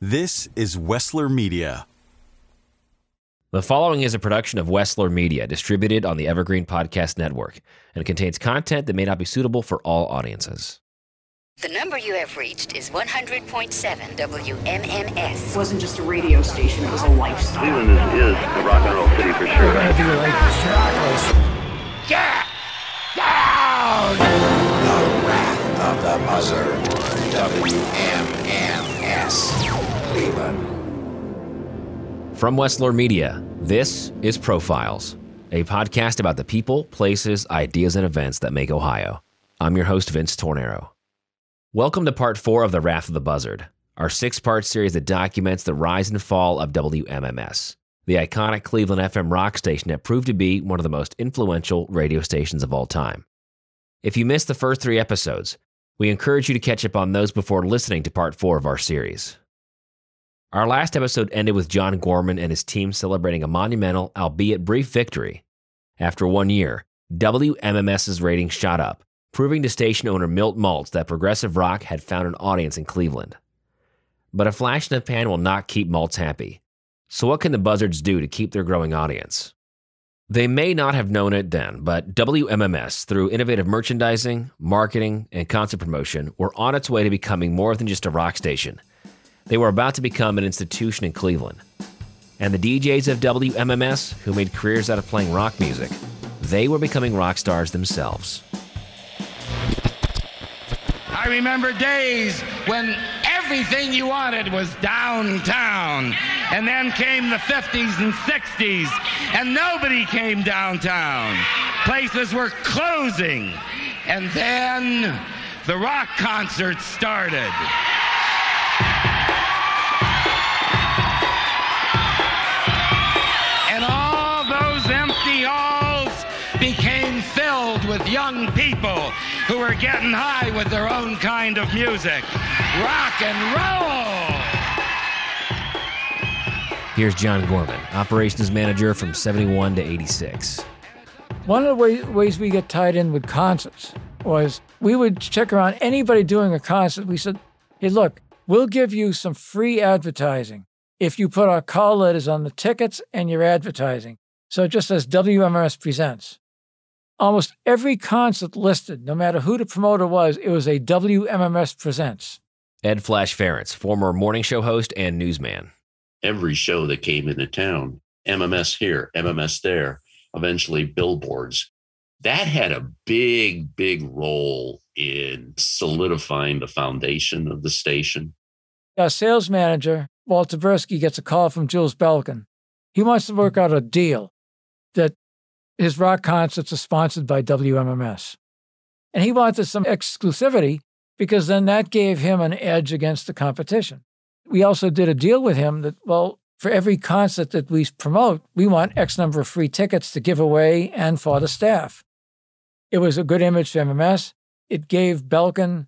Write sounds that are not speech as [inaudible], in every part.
This is Wessler Media. The following is a production of Wessler Media, distributed on the Evergreen Podcast Network, and contains content that may not be suitable for all audiences. The number you have reached is 100.7 WMMS. It wasn't just a radio station, it was a lifestyle. Cleveland is, is a rock and roll city for sure. of the Buzzard. WMMS. From Wessler Media, this is Profiles, a podcast about the people, places, ideas, and events that make Ohio. I'm your host, Vince Tornero. Welcome to part four of The Wrath of the Buzzard, our six part series that documents the rise and fall of WMMS, the iconic Cleveland FM rock station that proved to be one of the most influential radio stations of all time. If you missed the first three episodes, we encourage you to catch up on those before listening to part four of our series. Our last episode ended with John Gorman and his team celebrating a monumental, albeit brief victory. After one year, WMMS's ratings shot up, proving to station owner Milt Maltz that progressive rock had found an audience in Cleveland. But a flash in the pan will not keep Maltz happy. So, what can the Buzzards do to keep their growing audience? They may not have known it then, but WMMS, through innovative merchandising, marketing, and concert promotion, were on its way to becoming more than just a rock station. They were about to become an institution in Cleveland. And the DJs of WMMS, who made careers out of playing rock music, they were becoming rock stars themselves. I remember days when everything you wanted was downtown. And then came the 50s and 60s, and nobody came downtown. Places were closing. And then the rock concert started. Were getting high with their own kind of music rock and roll. Here's John Gorman, operations manager from 71 to 86. One of the way, ways we get tied in with concerts was we would check around anybody doing a concert. We said, hey, look, we'll give you some free advertising if you put our call letters on the tickets and your advertising. So it just says WMMS Presents. Almost every concert listed, no matter who the promoter was, it was a WMMS Presents. Ed Flash Ferenc, former morning show host and newsman. every show that came into town, MMS here, MMS there, eventually billboards. That had a big, big role in solidifying the foundation of the station. Our sales manager, Walter Versky, gets a call from Jules Belkin. He wants to work out a deal that his rock concerts are sponsored by WMMS. And he wanted some exclusivity because then that gave him an edge against the competition. We also did a deal with him that, well, for every concert that we promote, we want X number of free tickets to give away and for the staff. It was a good image for MMS. It gave Belkin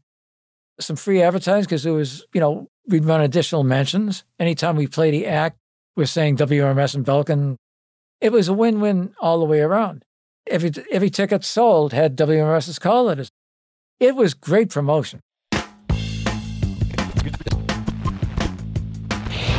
some free advertising because it was, you know, we'd run additional mentions. Anytime we played the act, we're saying WMS and Belkin. It was a win win all the way around. Every, every ticket sold had WMS's call letters. It was great promotion.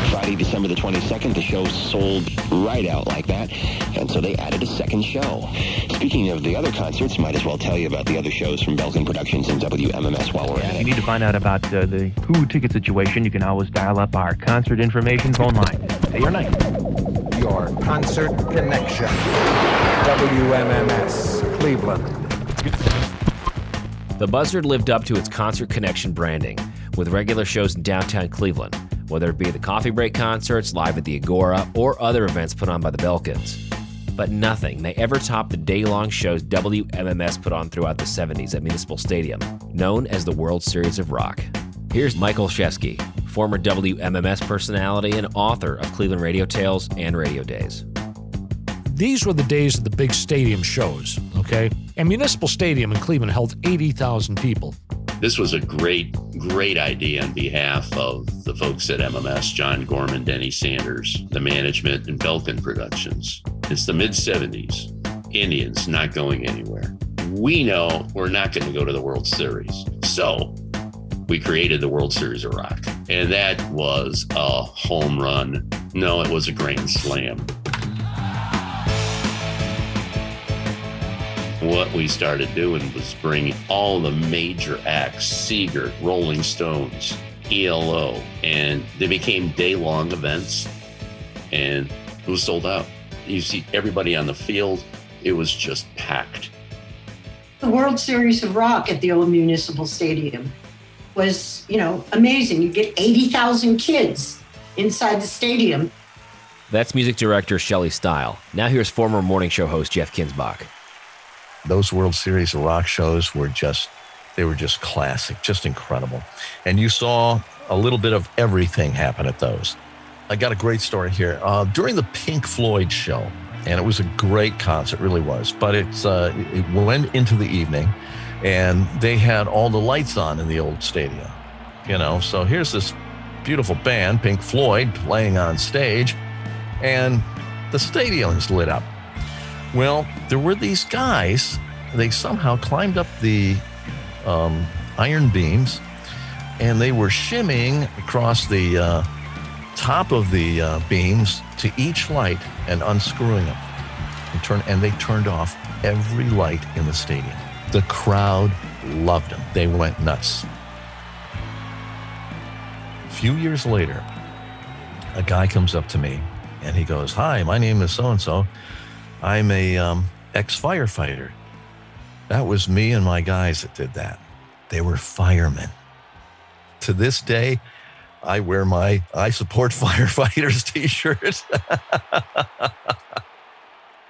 Friday, December the 22nd, the show sold right out like that, and so they added a second show. Speaking of the other concerts, might as well tell you about the other shows from Belkin Productions and WMMS while we're at it. If you need to find out about uh, the Who ticket situation, you can always dial up our concert information phone line. Day or night. Your concert connection. WMMS. Cleveland. The Buzzard lived up to its concert connection branding with regular shows in downtown Cleveland, whether it be the coffee break concerts, live at the Agora, or other events put on by the Belkins. But nothing may ever top the day long shows WMMS put on throughout the 70s at Municipal Stadium, known as the World Series of Rock. Here's Michael Olszewski, former WMMS personality and author of Cleveland Radio Tales and Radio Daze. These were the days of the big stadium shows, okay? And Municipal Stadium in Cleveland held 80,000 people. This was a great, great idea on behalf of the folks at MMS, John Gorman, Denny Sanders, the management, and Belkin Productions. It's the mid 70s. Indians not going anywhere. We know we're not going to go to the World Series. So we created the World Series of Rock. And that was a home run. No, it was a grand slam. What we started doing was bringing all the major acts, Seger, Rolling Stones, ELO, and they became day long events and it was sold out. You see everybody on the field, it was just packed. The World Series of Rock at the old Municipal Stadium was, you know, amazing. You get 80,000 kids inside the stadium. That's music director Shelley Stile. Now here's former morning show host Jeff Kinzbach. Those World Series of Rock shows were just they were just classic, just incredible. And you saw a little bit of everything happen at those. I got a great story here. Uh, during the Pink Floyd show, and it was a great concert, really was. But it's uh, it went into the evening, and they had all the lights on in the old stadium. You know, so here's this beautiful band, Pink Floyd, playing on stage, and the stadium is lit up. Well, there were these guys. They somehow climbed up the um, iron beams, and they were shimmying across the uh, top of the uh, beams to each light and unscrewing them. And, turn, and they turned off every light in the stadium. The crowd loved them. They went nuts. A few years later, a guy comes up to me and he goes, Hi, my name is so and so. I'm a um, ex firefighter. That was me and my guys that did that. They were firemen. To this day, I wear my I support [laughs] firefighters t-shirt.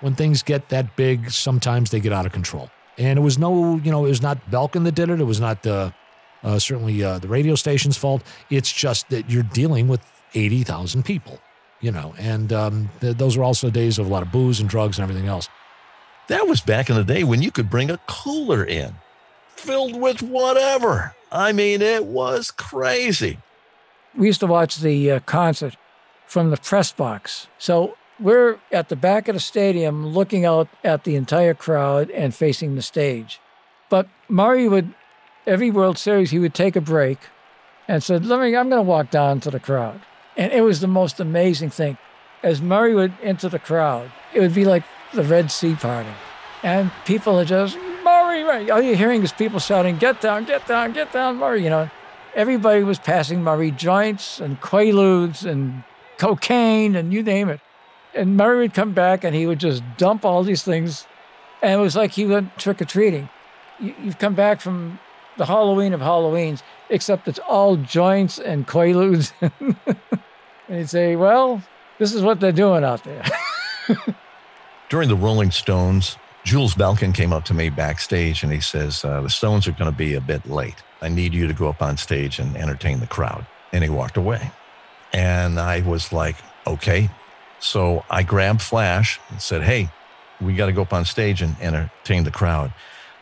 when things get that big, sometimes they get out of control. And it was no, you know, it was not Belkin that did it. It was not the uh, certainly uh, the radio station's fault. It's just that you're dealing with eighty thousand people, you know, and um, th- those were also days of a lot of booze and drugs and everything else. That was back in the day when you could bring a cooler in, filled with whatever. I mean, it was crazy we used to watch the uh, concert from the press box. So we're at the back of the stadium looking out at the entire crowd and facing the stage. But Murray would, every World Series, he would take a break and said, Let me, I'm going to walk down to the crowd. And it was the most amazing thing. As Murray would enter the crowd, it would be like the Red Sea parting. And people are just, Murray, Murray. All you're hearing is people shouting, Get down, get down, get down, Murray, you know everybody was passing Murray joints and quaaludes and cocaine and you name it. And Murray would come back and he would just dump all these things. And it was like he went trick or treating. You, have come back from the Halloween of Halloweens, except it's all joints and quaaludes. [laughs] and he'd say, Well, this is what they're doing out there. [laughs] During the Rolling Stones, Jules Belkin came up to me backstage and he says, uh, The Stones are going to be a bit late. I need you to go up on stage and entertain the crowd. And he walked away. And I was like, okay. So I grabbed Flash and said, hey, we got to go up on stage and entertain the crowd.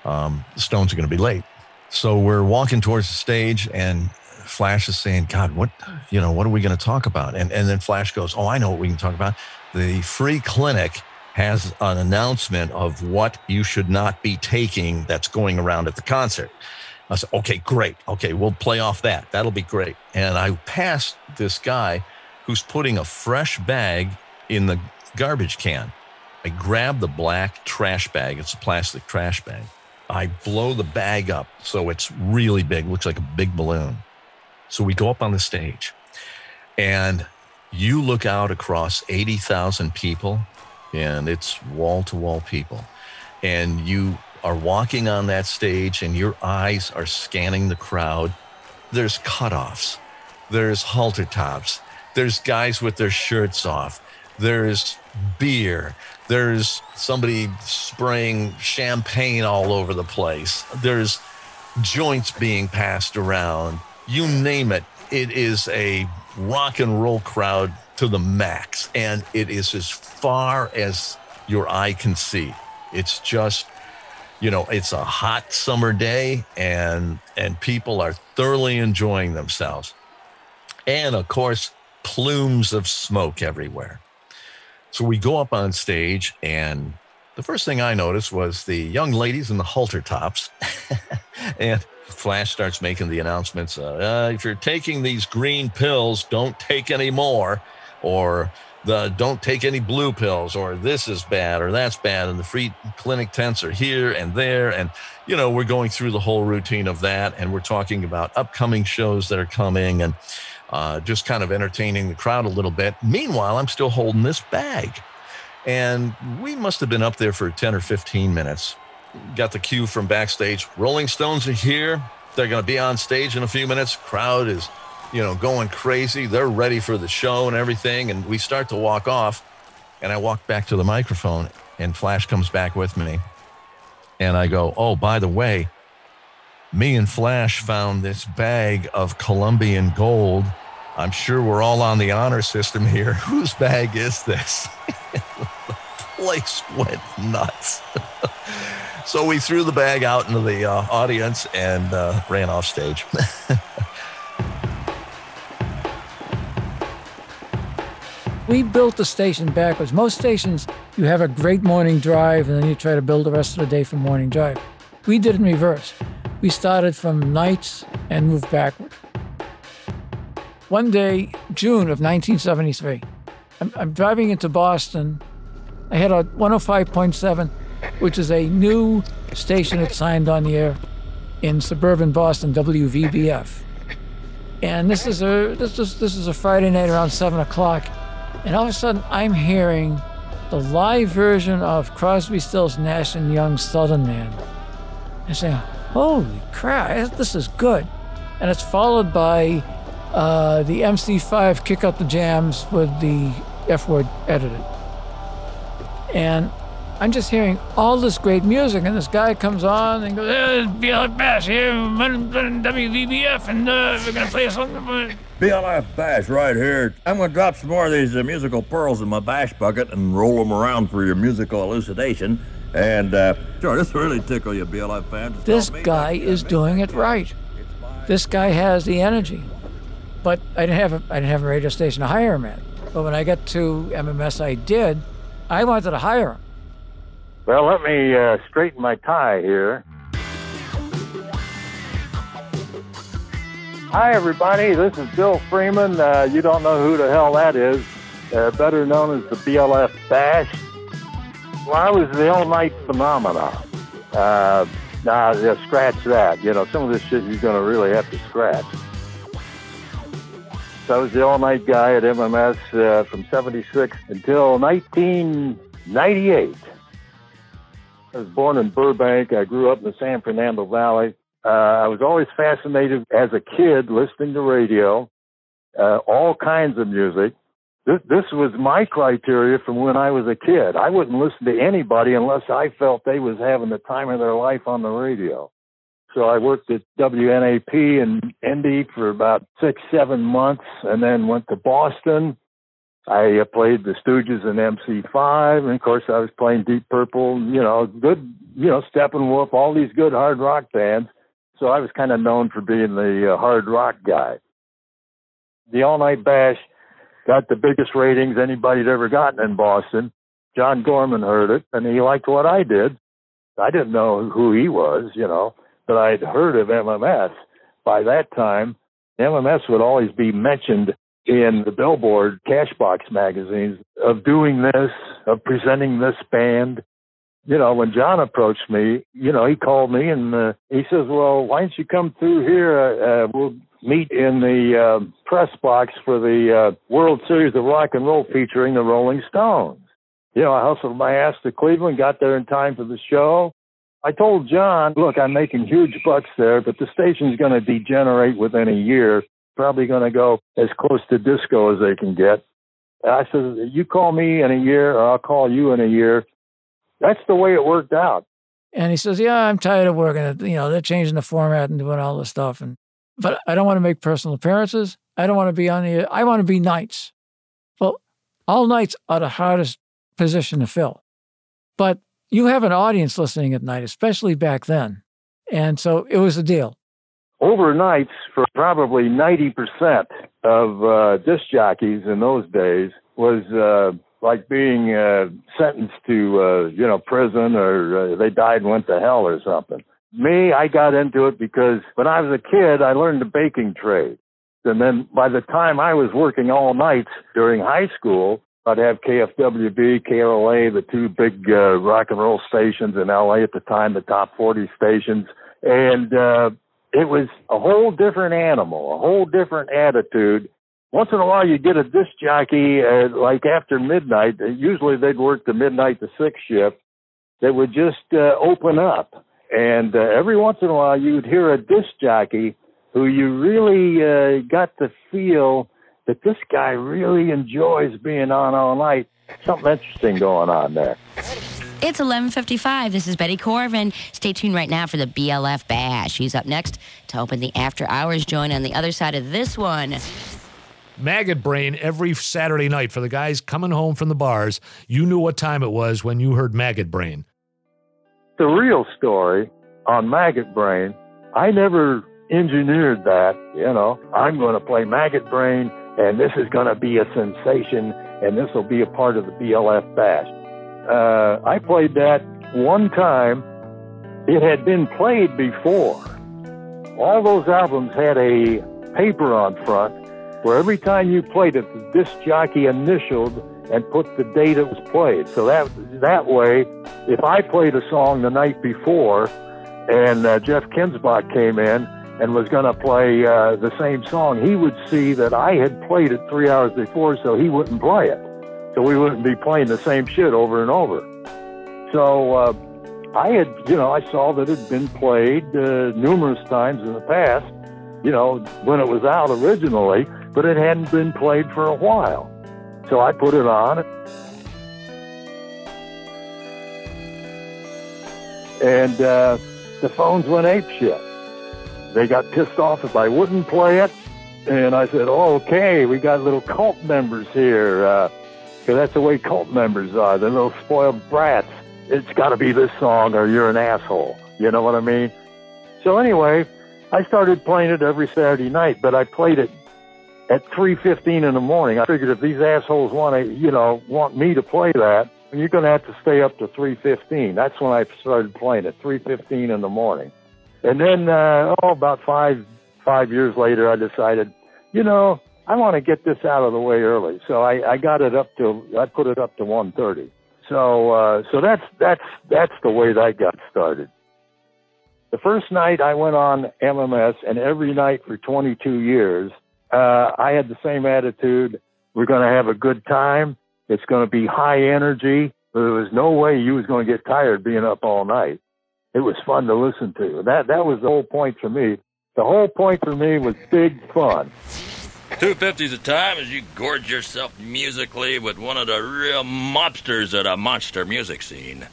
Um, the Stones are going to be late. So we're walking towards the stage and Flash is saying, God, what, you know, what are we going to talk about? And, and then Flash goes, Oh, I know what we can talk about. The free clinic has an announcement of what you should not be taking that's going around at the concert. I said, okay, great. Okay, we'll play off that. That'll be great. And I passed this guy who's putting a fresh bag in the garbage can. I grab the black trash bag. It's a plastic trash bag. I blow the bag up so it's really big, looks like a big balloon. So we go up on the stage and you look out across 80,000 people and it's wall to wall people. And you are walking on that stage and your eyes are scanning the crowd, there's cutoffs, there's halter tops, there's guys with their shirts off, there's beer, there's somebody spraying champagne all over the place, there's joints being passed around. You name it, it is a rock and roll crowd to the max. And it is as far as your eye can see. It's just you know it's a hot summer day and and people are thoroughly enjoying themselves and of course plumes of smoke everywhere so we go up on stage and The first thing I noticed was the young ladies in the halter tops. [laughs] and Flash starts making the announcements uh, uh, if you're taking these green pills, don't take any more. Or the don't take any blue pills, or this is bad, or that's bad. And the free clinic tents are here and there. And, you know, we're going through the whole routine of that. And we're talking about upcoming shows that are coming and uh, just kind of entertaining the crowd a little bit. Meanwhile, I'm still holding this bag. And we must have been up there for 10 or 15 minutes. Got the cue from backstage. Rolling Stones are here. They're going to be on stage in a few minutes. Crowd is, you know, going crazy. They're ready for the show and everything. And we start to walk off. And I walk back to the microphone, and Flash comes back with me. And I go, Oh, by the way, me and Flash found this bag of Colombian gold. I'm sure we're all on the honor system here. [laughs] Whose bag is this? [laughs] place went nuts. [laughs] so we threw the bag out into the uh, audience and uh, ran off stage. we built the station backwards. Most stations, you have a great morning drive and then you try to build the rest of the day from morning drive. We did in reverse. We started from nights and moved backward. One day, June of 1973, I'm, I'm driving into Boston I had a 105.7, which is a new station that signed on the air in suburban Boston, WVBF. And this is a this is this is a Friday night around seven o'clock, and all of a sudden I'm hearing the live version of Crosby, Stills, Nash and Young Southern Man. I say, "Holy crap, this is good!" And it's followed by uh, the MC5 Kick Up the Jams with the F word edited. And I'm just hearing all this great music, and this guy comes on and goes, eh, BLF Bash here, WVBF, and uh, we're going to play a song. BLF Bash right here. I'm going to drop some more of these uh, musical pearls in my bash bucket and roll them around for your musical elucidation. And uh, sure, this really tickle you, BLF fans. This guy is doing it right. This guy has the energy. But I didn't have a, I didn't have a radio station to hire him at. But when I got to MMS, I did. I wanted to hire him. Well, let me uh, straighten my tie here. Hi, everybody. This is Bill Freeman. Uh, you don't know who the hell that is, uh, better known as the BLF Bash. Well, I was the all night phenomenon. Uh, now, yeah, scratch that. You know, some of this shit you're going to really have to scratch. So I was the all night guy at MMS uh, from 76 until 1998. I was born in Burbank. I grew up in the San Fernando Valley. Uh, I was always fascinated as a kid listening to radio, uh, all kinds of music. This, this was my criteria from when I was a kid. I wouldn't listen to anybody unless I felt they was having the time of their life on the radio. So I worked at WNAP in Indy for about six, seven months, and then went to Boston. I uh, played the Stooges and MC5, and of course I was playing Deep Purple. You know, good, you know, Steppenwolf, all these good hard rock bands. So I was kind of known for being the uh, hard rock guy. The All Night Bash got the biggest ratings anybody'd ever gotten in Boston. John Gorman heard it, and he liked what I did. I didn't know who he was, you know but I'd heard of MMS. By that time, MMS would always be mentioned in the Billboard Cashbox magazines of doing this, of presenting this band. You know, when John approached me, you know, he called me and uh, he says, "Well, why don't you come through here? Uh, uh, we'll meet in the uh, press box for the uh, World Series of Rock and Roll featuring the Rolling Stones." You know, I hustled my ass to Cleveland, got there in time for the show. I told John, look, I'm making huge bucks there, but the station's going to degenerate within a year. Probably going to go as close to disco as they can get. And I said, you call me in a year or I'll call you in a year. That's the way it worked out. And he says, yeah, I'm tired of working it. You know, they're changing the format and doing all this stuff. And, but I don't want to make personal appearances. I don't want to be on the, I want to be nights. Well, all nights are the hardest position to fill. But you have an audience listening at night, especially back then. And so it was a deal. Overnights, for probably 90% of uh, disc jockeys in those days, was uh, like being uh, sentenced to uh, you know prison or uh, they died and went to hell or something. Me, I got into it because when I was a kid, I learned the baking trade. And then by the time I was working all nights during high school, I'd have KFWB, KLA, the two big uh, rock and roll stations in LA at the time, the top 40 stations. And uh, it was a whole different animal, a whole different attitude. Once in a while, you get a disc jockey, uh, like after midnight. Usually, they'd work the midnight to six shift. That would just uh, open up, and uh, every once in a while, you'd hear a disc jockey who you really uh, got to feel that this guy really enjoys being on all night. Something interesting going on there. It's 11:55. This is Betty Korvan. Stay tuned right now for the BLF Bash. She's up next to open the after hours joint on the other side of this one. Maggot Brain every Saturday night for the guys coming home from the bars. You knew what time it was when you heard Maggot Brain. The real story on Maggot Brain, I never engineered that. You know, I'm going to play Maggot Brain, and this is going to be a sensation, and this will be a part of the BLF Bash. Uh, I played that one time. It had been played before. All those albums had a paper on front where every time you played it, the disc jockey initialed and put the date it was played. So that that way, if I played a song the night before, and uh, Jeff Kinzbach came in and was going to play uh, the same song, he would see that I had played it three hours before, so he wouldn't play it. So we wouldn't be playing the same shit over and over. So uh, I had, you know, I saw that it had been played uh, numerous times in the past, you know, when it was out originally but it hadn't been played for a while. So I put it on. And uh, the phones went ape shit. They got pissed off if I wouldn't play it. And I said, oh, okay, we got little cult members here. Uh, that's the way cult members are. They're little spoiled brats. It's got to be this song or you're an asshole. You know what I mean? So anyway, I started playing it every Saturday night, but I played it at 3.15 in the morning. I figured if these assholes want to, you know, want me to play that, you're going to have to stay up to 3.15. That's when I started playing at 3.15 in the morning. And then, uh, oh, about five, five years later, I decided, you know, I want to get this out of the way early. So I, I got it up to, I put it up to 1.30. So, uh, so that's, that's, that's the way that got started. The first night I went on MMS and every night for 22 years, uh, I had the same attitude. We're going to have a good time. It's going to be high energy. There was no way you was going to get tired being up all night. It was fun to listen to. That that was the whole point for me. The whole point for me was big fun. 250s a time as you gorge yourself musically with one of the real mobsters at a monster music scene,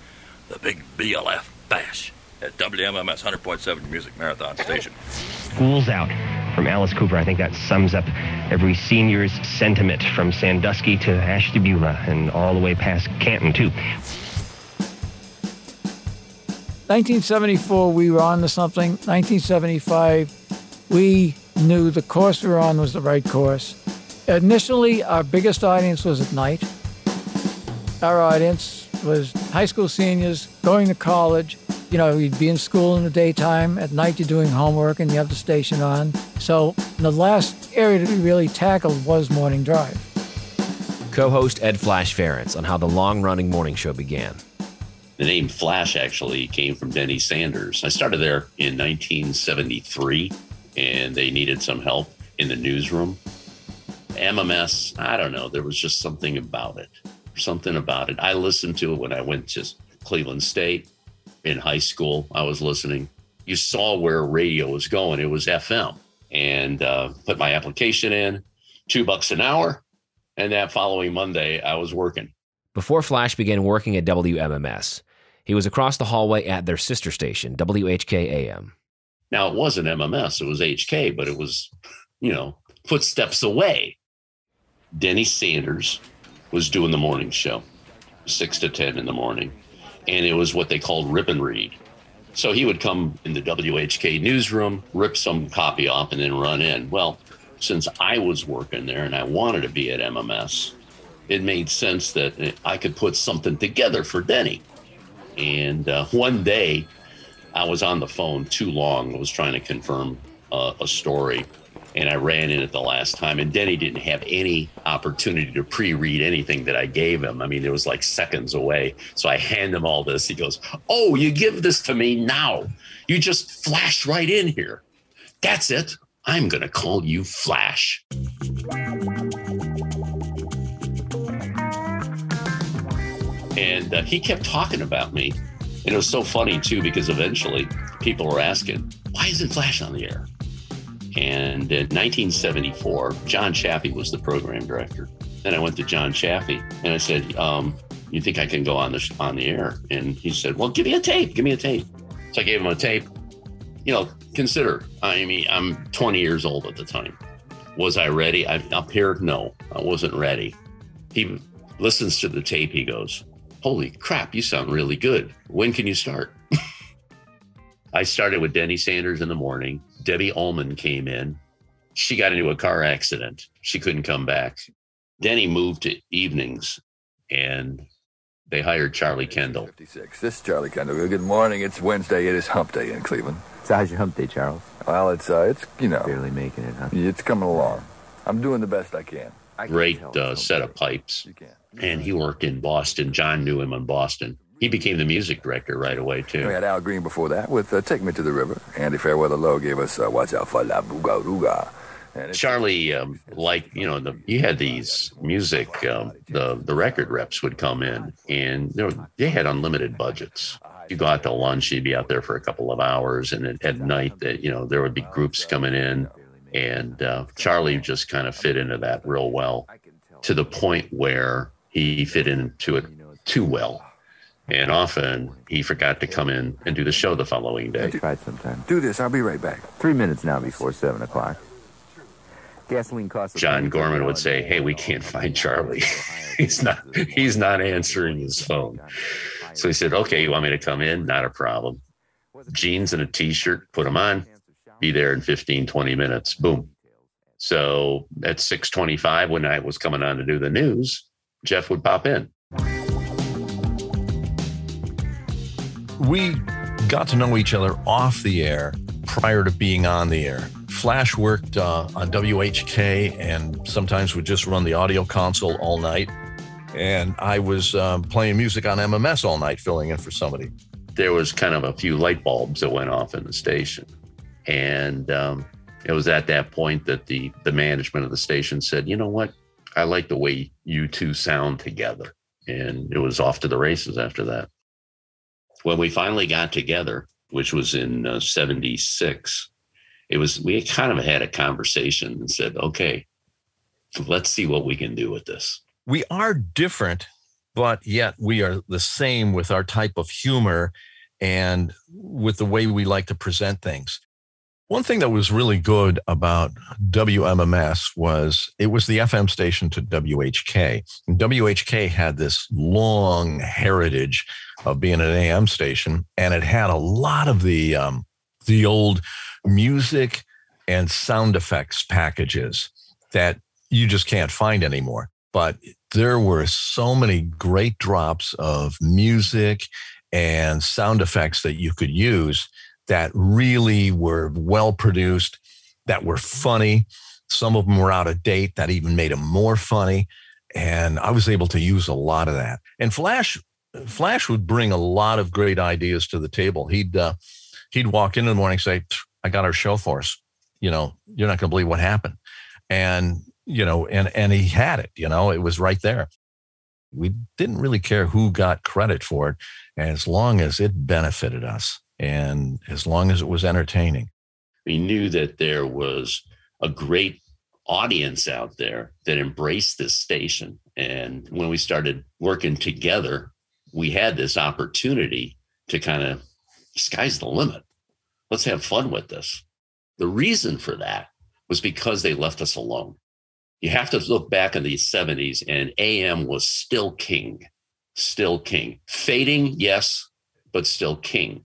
the big BLF Bash at WMMS 100.7 Music Marathon Station. Fools out from Alice Cooper. I think that sums up every senior's sentiment from Sandusky to Ashtabula and all the way past Canton, too. 1974, we were on to something. 1975, we knew the course we were on was the right course. Initially, our biggest audience was at night. Our audience was high school seniors going to college, you know, you'd be in school in the daytime. At night, you're doing homework and you have the station on. So the last area to be really tackled was morning drive. Co host Ed Flash Ferenc on how the long running morning show began. The name Flash actually came from Denny Sanders. I started there in 1973 and they needed some help in the newsroom. MMS, I don't know, there was just something about it. Something about it. I listened to it when I went to Cleveland State in high school. I was listening. You saw where radio was going. It was FM, and uh, put my application in, two bucks an hour, and that following Monday I was working. Before Flash began working at WMMS, he was across the hallway at their sister station, WHKAM. Now it wasn't MMS; it was HK, but it was, you know, footsteps away. Denny Sanders was doing the morning show, six to ten in the morning and it was what they called rip and read. So he would come in the WHK newsroom, rip some copy off, and then run in. Well, since I was working there and I wanted to be at MMS, it made sense that I could put something together for Denny. And uh, one day, I was on the phone too long. I was trying to confirm uh, a story, and I ran in at the last time. And Denny didn't have any opportunity to pre-read anything that I gave him. I mean, it was like seconds away. So I hand him all this. He goes, "Oh, you give this to me now? You just flash right in here. That's it. I'm gonna call you Flash." And uh, he kept talking about me. And it was so funny too, because eventually people were asking, why isn't Flash on the air? And in 1974, John Chaffee was the program director. Then I went to John Chaffee and I said, um, "You think I can go on the on the air?" And he said, "Well, give me a tape. Give me a tape." So I gave him a tape. You know, consider. I mean, I'm 20 years old at the time. Was I ready? I, up here, no, I wasn't ready. He listens to the tape. He goes, "Holy crap! You sound really good. When can you start?" [laughs] I started with Denny Sanders in the morning. Debbie Ullman came in. She got into a car accident. She couldn't come back. Denny moved to evenings and they hired Charlie Kendall. 56. This is Charlie Kendall. Good morning. It's Wednesday. It is hump day in Cleveland. So how's your hump day, Charles? Well, it's, uh, it's you know. Barely making it, huh? It's coming along. I'm doing the best I can. Great uh, set of pipes. And he worked in Boston. John knew him in Boston. He became the music director right away, too. We had Al Green before that with uh, Take Me to the River. Andy Fairweather Low gave us uh, Watch Out for La Booga Rooga. Charlie, um, like you know, the, you had these music. Um, the the record reps would come in, and they, were, they had unlimited budgets. You go out to lunch, you'd be out there for a couple of hours, and at, at night, that you know, there would be groups coming in, and uh, Charlie just kind of fit into that real well, to the point where he fit into it too well. And often he forgot to come in and do the show the following day. Try it sometime. Do this. I'll be right back. Three minutes now before seven o'clock. Gasoline costs. John Gorman would say, "Hey, we can't find Charlie. [laughs] he's not. He's not answering his phone." So he said, "Okay, you want me to come in? Not a problem. Jeans and a t-shirt. Put them on. Be there in 15, 20 minutes. Boom." So at 6:25, when I was coming on to do the news, Jeff would pop in. We got to know each other off the air prior to being on the air. Flash worked uh, on WHK and sometimes would just run the audio console all night. And I was um, playing music on MMS all night, filling in for somebody. There was kind of a few light bulbs that went off in the station. And um, it was at that point that the, the management of the station said, you know what? I like the way you two sound together. And it was off to the races after that. When we finally got together, which was in uh, 76, it was, we kind of had a conversation and said, okay, let's see what we can do with this. We are different, but yet we are the same with our type of humor and with the way we like to present things. One thing that was really good about WMMS was it was the FM station to WHK. And WHK had this long heritage of being an AM station, and it had a lot of the um, the old music and sound effects packages that you just can't find anymore. But there were so many great drops of music and sound effects that you could use that really were well produced, that were funny. Some of them were out of date, that even made them more funny. And I was able to use a lot of that. And Flash, Flash would bring a lot of great ideas to the table. He'd uh, he'd walk in in the morning and say, "I got our show for us." You know, you're not going to believe what happened. And you know, and and he had it. You know, it was right there. We didn't really care who got credit for it, as long as it benefited us and as long as it was entertaining. We knew that there was a great audience out there that embraced this station. And when we started working together, we had this opportunity to kind of sky's the limit. Let's have fun with this. The reason for that was because they left us alone. You have to look back in the 70s, and AM was still king, still king. Fading, yes, but still king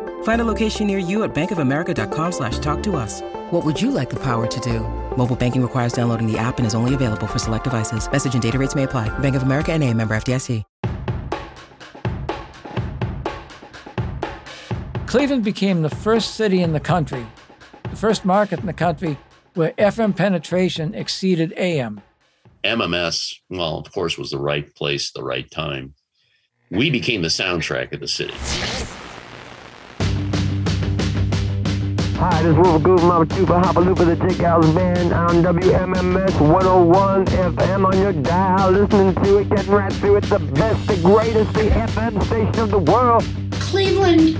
Find a location near you at bankofamerica.com slash talk to us. What would you like the power to do? Mobile banking requires downloading the app and is only available for select devices. Message and data rates may apply. Bank of America and a member FDIC. Cleveland became the first city in the country, the first market in the country where FM penetration exceeded AM. MMS, well, of course, was the right place, the right time. We became the soundtrack of the city. Hi, this is Wolf Goose, Mama Chupa Hopaloopa, the Chick House Band on WMMS 101 FM on your dial. Listening to it, getting right through it. The best, the greatest, the FM station of the world. Cleveland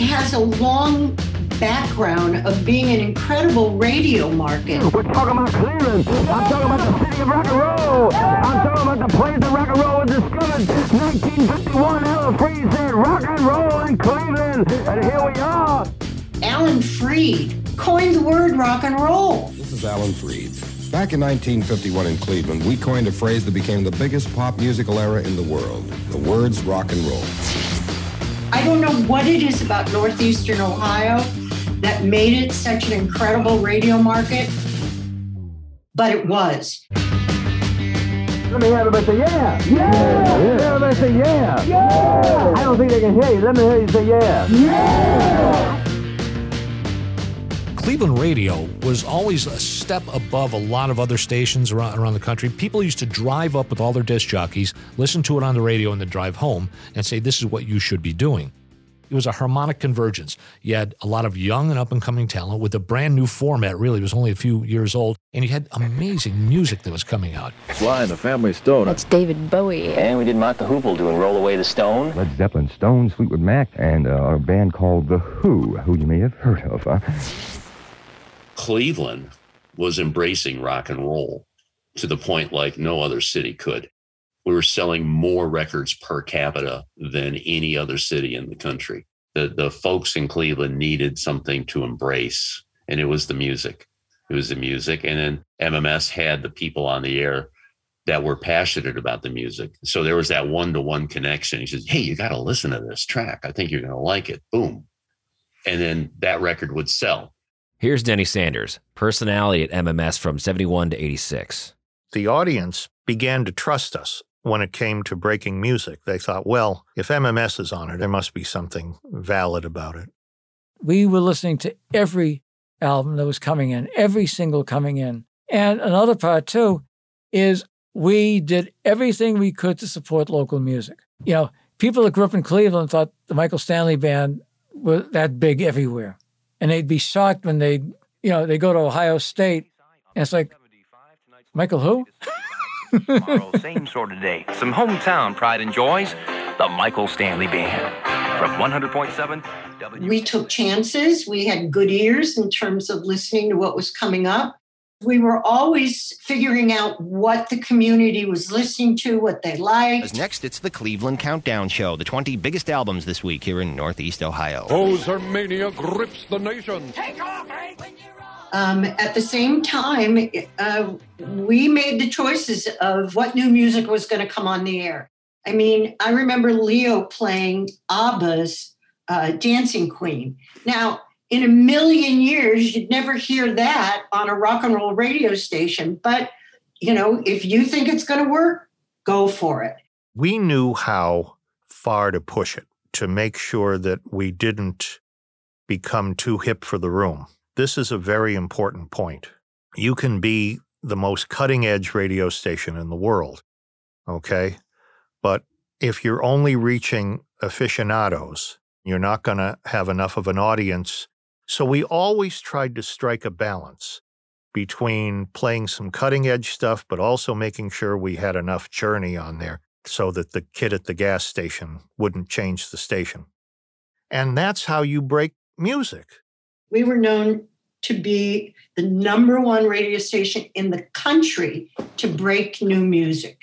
has a long background of being an incredible radio market. We're talking about Cleveland. I'm talking about the city of rock and roll. I'm talking about the place that rock and roll was discovered. 1951, Alan Freed said rock and roll in Cleveland. And here we are. Alan Freed coined the word rock and roll. This is Alan Freed. Back in 1951 in Cleveland, we coined a phrase that became the biggest pop musical era in the world. The words rock and roll. I don't know what it is about Northeastern Ohio that made it such an incredible radio market, but it was. Let me hear everybody say yeah. Yeah. yeah. Everybody say yeah. Yeah. I don't think they can hear you. Let me hear you say yeah. Yeah. Cleveland radio was always a step above a lot of other stations around, around the country. People used to drive up with all their disc jockeys, listen to it on the radio, and then drive home and say, This is what you should be doing. It was a harmonic convergence. You had a lot of young and up and coming talent with a brand new format, really. It was only a few years old. And you had amazing music that was coming out. Sly and the Family Stone. That's David Bowie. And we did Mott the Hoople doing Roll Away the Stone. Led Zeppelin, Stones, Fleetwood Mac, and uh, a band called The Who, who you may have heard of. Huh? Cleveland was embracing rock and roll to the point like no other city could. We were selling more records per capita than any other city in the country. The, the folks in Cleveland needed something to embrace, and it was the music. It was the music. And then MMS had the people on the air that were passionate about the music. So there was that one to one connection. He says, Hey, you got to listen to this track. I think you're going to like it. Boom. And then that record would sell. Here's Denny Sanders, personality at MMS from 71 to 86. The audience began to trust us when it came to breaking music. They thought, well, if MMS is on it, there must be something valid about it. We were listening to every album that was coming in, every single coming in. And another part, too, is we did everything we could to support local music. You know, people that grew up in Cleveland thought the Michael Stanley Band was that big everywhere and they'd be shocked when they, you know, they go to Ohio State, and it's like, Michael who? Tomorrow, [laughs] same sort of day. Some hometown pride and joys. The Michael Stanley Band from 100.7 W. We took chances. We had good ears in terms of listening to what was coming up. We were always figuring out what the community was listening to, what they liked. Next, it's the Cleveland Countdown Show, the 20 biggest albums this week here in Northeast Ohio. Poser mania grips the nation. Take off, Um, at the same time, uh, we made the choices of what new music was going to come on the air. I mean, I remember Leo playing ABBA's uh, Dancing Queen. Now, in a million years, you'd never hear that on a rock and roll radio station. But, you know, if you think it's going to work, go for it. We knew how far to push it to make sure that we didn't become too hip for the room. This is a very important point. You can be the most cutting edge radio station in the world, okay? But if you're only reaching aficionados, you're not going to have enough of an audience so we always tried to strike a balance between playing some cutting edge stuff, but also making sure we had enough journey on there so that the kid at the gas station wouldn't change the station. And that's how you break music. We were known to be the number one radio station in the country to break new music.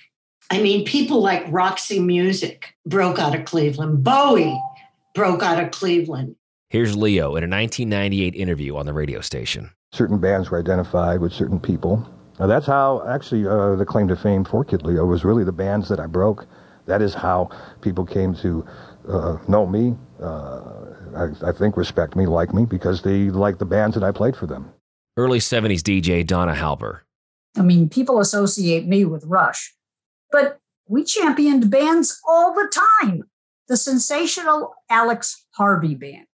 I mean, people like Roxy Music broke out of Cleveland, Bowie broke out of Cleveland. Here's Leo in a 1998 interview on the radio station. Certain bands were identified with certain people. Now, that's how actually uh, the claim to fame for Kid Leo was really the bands that I broke. That is how people came to uh, know me, uh, I, I think respect me, like me, because they like the bands that I played for them. Early 70s DJ Donna Halper. I mean, people associate me with Rush, but we championed bands all the time. The sensational Alex Harvey band,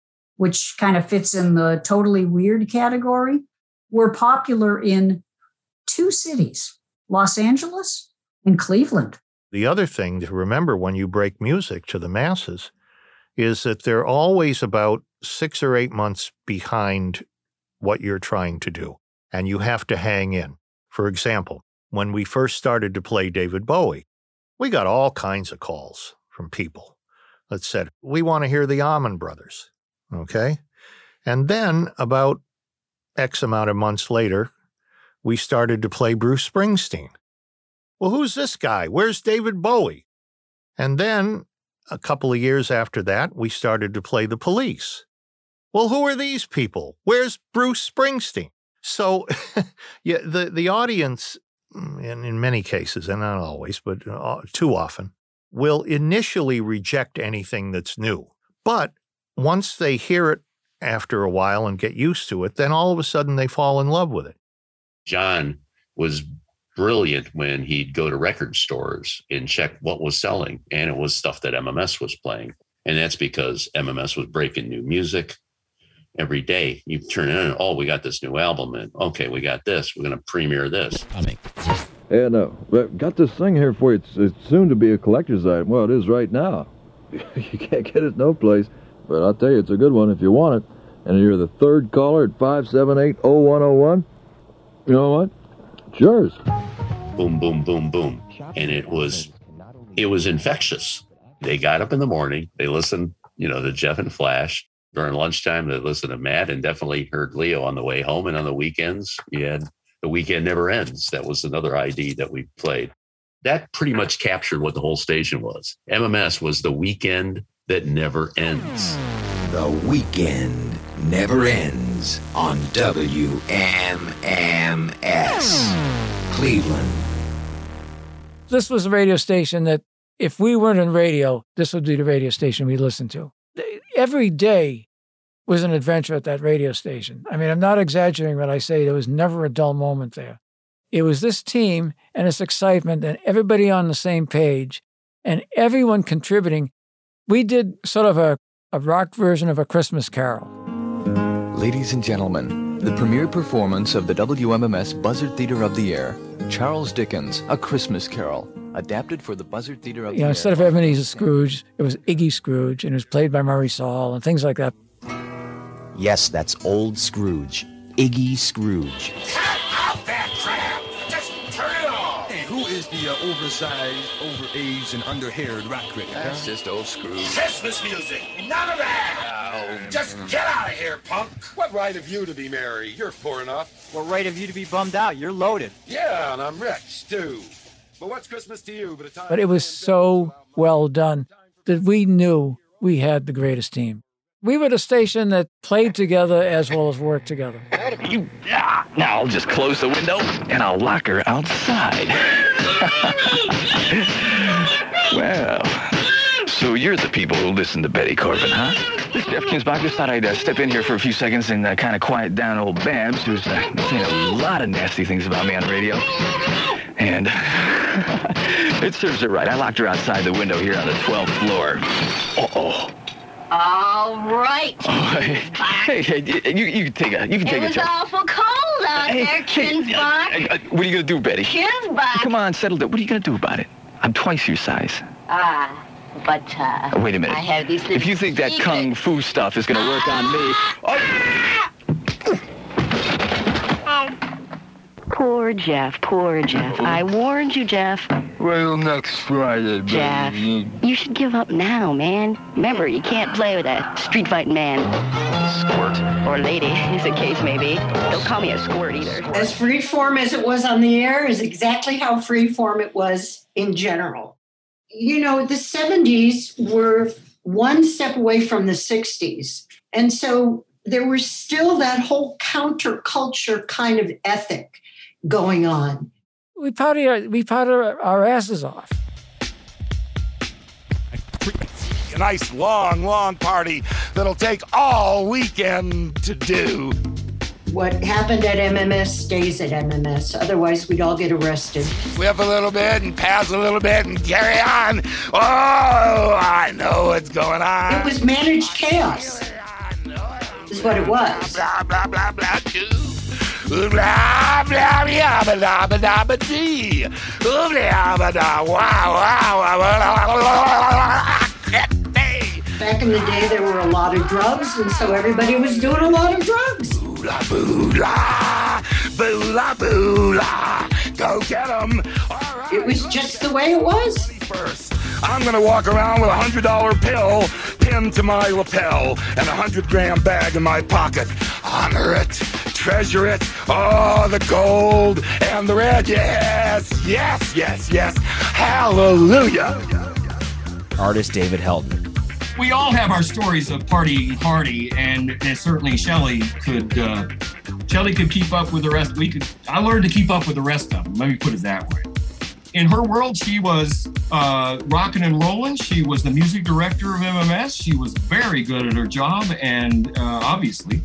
which kind of fits in the totally weird category, were popular in two cities, Los Angeles and Cleveland. The other thing to remember when you break music to the masses is that they're always about six or eight months behind what you're trying to do, and you have to hang in. For example, when we first started to play David Bowie, we got all kinds of calls from people that said, We want to hear the Allman Brothers. Okay. And then about X amount of months later, we started to play Bruce Springsteen. Well, who's this guy? Where's David Bowie? And then a couple of years after that, we started to play the police. Well, who are these people? Where's Bruce Springsteen? So, [laughs] yeah, the, the audience, in, in many cases, and not always, but uh, too often, will initially reject anything that's new. But once they hear it after a while and get used to it, then all of a sudden they fall in love with it. John was brilliant when he'd go to record stores and check what was selling, and it was stuff that MMS was playing. And that's because MMS was breaking new music every day. You turn it on, oh, we got this new album, and okay, we got this. We're going to premiere this. Coming. And uh, got this thing here for you. It's, it's soon to be a collector's item. Well, it is right now. [laughs] you can't get it no place, but I'll tell you, it's a good one if you want it. And you're the third caller at 578-0101. You know what? It's yours. Boom, boom, boom, boom. And it was it was infectious. They got up in the morning, they listened, you know, to Jeff and Flash. During lunchtime, they listened to Matt and definitely heard Leo on the way home. And on the weekends, you had The Weekend Never Ends. That was another ID that we played. That pretty much captured what the whole station was. MMS was the weekend that never ends. The weekend never ends on WMMS Cleveland. This was a radio station that, if we weren't in radio, this would be the radio station we listened to. Every day was an adventure at that radio station. I mean, I'm not exaggerating when I say there was never a dull moment there. It was this team and its excitement and everybody on the same page and everyone contributing. We did sort of a, a rock version of a Christmas carol. Ladies and gentlemen, the premiere performance of the WMMS Buzzard Theater of the Air, Charles Dickens' A Christmas Carol, adapted for the Buzzard Theater of You the know, Air. instead of Ebenezer Scrooge, it was Iggy Scrooge and it was played by Murray Saul and things like that. Yes, that's old Scrooge. Iggy Scrooge. Out that is the uh, oversized, overaged, and underhaired rock critic? That's just old Scrooge. Christmas music! None of that! Just get out of here, punk! What right have you to be merry? You're poor enough. What right have you to be bummed out? You're loaded. Yeah, and I'm rich, too. But what's Christmas to you but a time... But it was so well done that we knew we had the greatest team. We were the station that played together as well as worked together. You, ah, now I'll just close the window and I'll lock her outside. [laughs] well, so you're the people who listen to Betty Korvan, huh? This is Jeff Kinzbach. Just thought I'd uh, step in here for a few seconds and uh, kind of quiet down old Babs, who's uh, saying a lot of nasty things about me on the radio. And [laughs] it serves her right. I locked her outside the window here on the 12th floor. Uh-oh. All right. Oh, hey, [laughs] hey, hey, you, you can take a, you can take It take a was awful cold out Hey, there, hey, Kinzbach. Uh, what are you gonna do, Betty? Kinzbach. Come on, settle down. What are you gonna do about it? I'm twice your size. Ah, but uh, Oh, wait a minute. I have these If you think that kung fu stuff is gonna work on me, Poor Jeff, poor Jeff. I warned you, Jeff. Well, next Friday, Jeff, you should give up now, man. Remember, you can't play with a street fighting man. Squirt. Or lady, as the case may be. Don't call me a squirt either. As freeform as it was on the air is exactly how freeform it was in general. You know, the 70s were one step away from the 60s. And so there was still that whole counterculture kind of ethic going on. We party our, we party our, our asses off. A nice long, long party that'll take all weekend to do. What happened at MMS stays at MMS. Otherwise, we'd all get arrested. Whip a little bit and pass a little bit and carry on. Oh, I know what's going on. It was managed chaos. Is what it was. Blah, blah, blah, blah, too. Blah, blah, blah, blah, blah, blah, blah, dee. Blah, blah, blah, wow, wow, wow. Back in the day, there were a lot of drugs, and so everybody was doing a lot of drugs. Boola, boola, boola, boola. Go get 'em. It was just the way it was. First, I'm gonna walk around with a hundred dollar pill pinned to my lapel and a hundred gram bag in my pocket. Honor it, treasure it. Oh, the gold and the red. Yes, yes, yes, yes. Hallelujah. Artist David Helton. we all have our stories of party party, and, and certainly Shelley could uh, Shelley could keep up with the rest. We could. I learned to keep up with the rest of them. Let me put it that way. In her world, she was uh, rocking and rolling. She was the music director of MMS. She was very good at her job, and uh, obviously,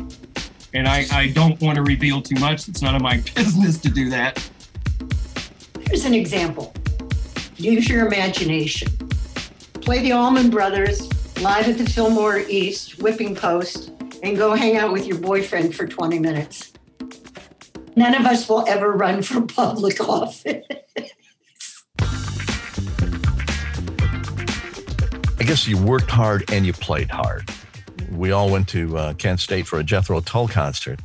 and I, I don't want to reveal too much. It's none of my [laughs] business to do that. Here's an example. Use your imagination. Play the Allman Brothers live at the Fillmore East whipping post and go hang out with your boyfriend for 20 minutes. None of us will ever run for public [laughs] office. I guess you worked hard and you played hard. We all went to uh, Kent State for a Jethro Tull concert,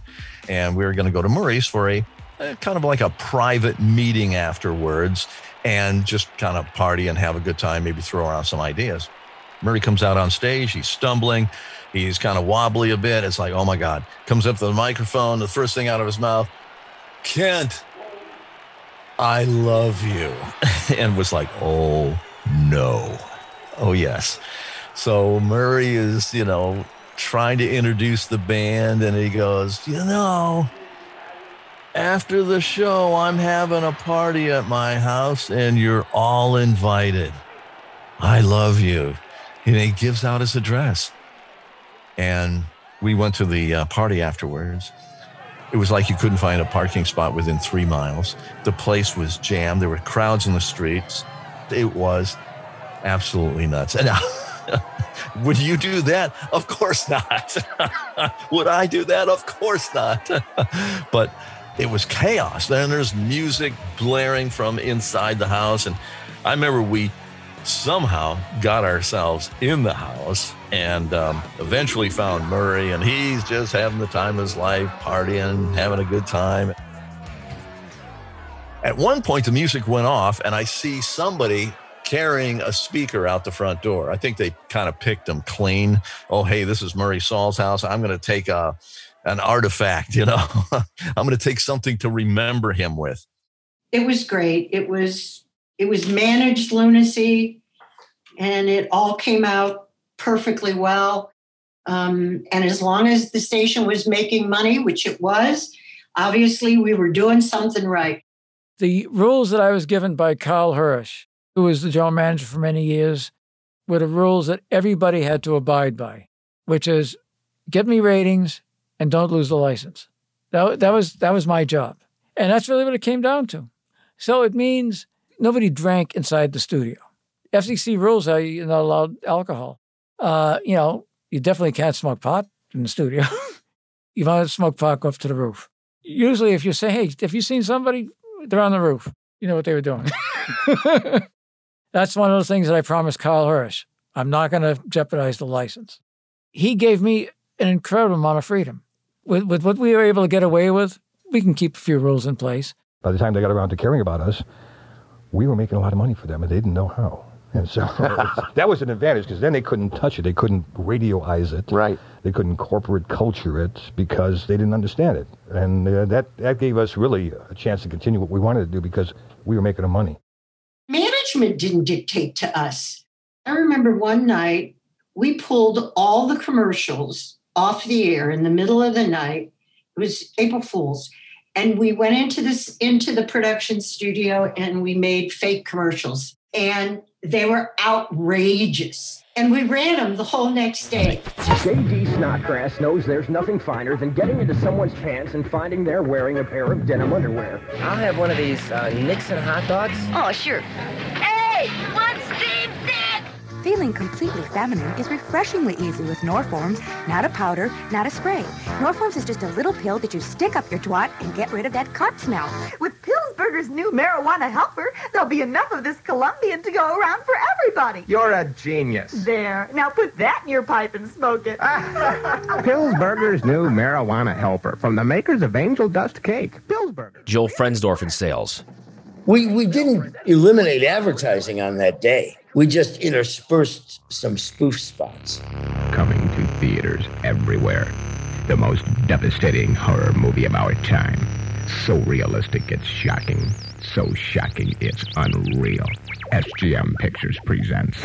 and we were going to go to Murray's for a, a kind of like a private meeting afterwards and just kind of party and have a good time, maybe throw around some ideas. Murray comes out on stage, he's stumbling, he's kind of wobbly a bit. It's like, oh my God. Comes up to the microphone, the first thing out of his mouth, Kent, I love you. [laughs] and was like, oh no. Oh, yes. So Murray is, you know, trying to introduce the band, and he goes, You know, after the show, I'm having a party at my house, and you're all invited. I love you. And he gives out his address. And we went to the uh, party afterwards. It was like you couldn't find a parking spot within three miles. The place was jammed. There were crowds in the streets. It was absolutely nuts. And [laughs] would you do that? Of course not. [laughs] would I do that? Of course not. [laughs] but it was chaos. Then there's music blaring from inside the house. And I remember we somehow got ourselves in the house and um, eventually found Murray, and he's just having the time of his life, partying, having a good time. At one point, the music went off, and I see somebody carrying a speaker out the front door. I think they kind of picked them clean. Oh, hey, this is Murray Saul's house. I'm going to take a an artifact, [laughs] you know. I'm going to take something to remember him with. It was great. It was it was managed lunacy, and it all came out perfectly well. Um, and as long as the station was making money, which it was, obviously we were doing something right. The rules that I was given by Carl Hirsch, who was the general manager for many years, were the rules that everybody had to abide by, which is get me ratings and don't lose the license. That, that was that was my job. And that's really what it came down to. So it means nobody drank inside the studio. FCC rules are you're not allowed alcohol. Uh, you know, you definitely can't smoke pot in the studio. [laughs] you want to smoke pot, go up to the roof. Usually, if you say, hey, have you seen somebody? They're on the roof. You know what they were doing. [laughs] That's one of the things that I promised Carl Hirsch. I'm not going to jeopardize the license. He gave me an incredible amount of freedom. With, with what we were able to get away with, we can keep a few rules in place. By the time they got around to caring about us, we were making a lot of money for them, and they didn't know how. And so [laughs] [laughs] that was an advantage because then they couldn't touch it. They couldn't radioize it. Right. They couldn't corporate culture it because they didn't understand it. And uh, that, that gave us really a chance to continue what we wanted to do because we were making the money. Management didn't dictate to us. I remember one night we pulled all the commercials off the air in the middle of the night. It was April Fools. And we went into this into the production studio and we made fake commercials. And they were outrageous. And we ran them the whole next day. JD Snodgrass knows there's nothing finer than getting into someone's pants and finding they're wearing a pair of denim underwear. I'll have one of these uh, Nixon hot dogs. Oh, sure. Hey, what's Steve did? Feeling completely feminine is refreshingly easy with Norforms, not a powder, not a spray. Norforms is just a little pill that you stick up your twat and get rid of that cunt smell. With Pillsbury's new marijuana helper, there'll be enough of this Colombian to go around for everybody. You're a genius. There. Now put that in your pipe and smoke it. Ah. Pillsburger's new marijuana helper from the makers of Angel Dust Cake. Pillsburger. Joel Frensdorf in sales. We, we didn't eliminate advertising on that day. We just interspersed some spoof spots. Coming to theaters everywhere. The most devastating horror movie of our time. So realistic it's shocking. So shocking it's unreal. SGM Pictures presents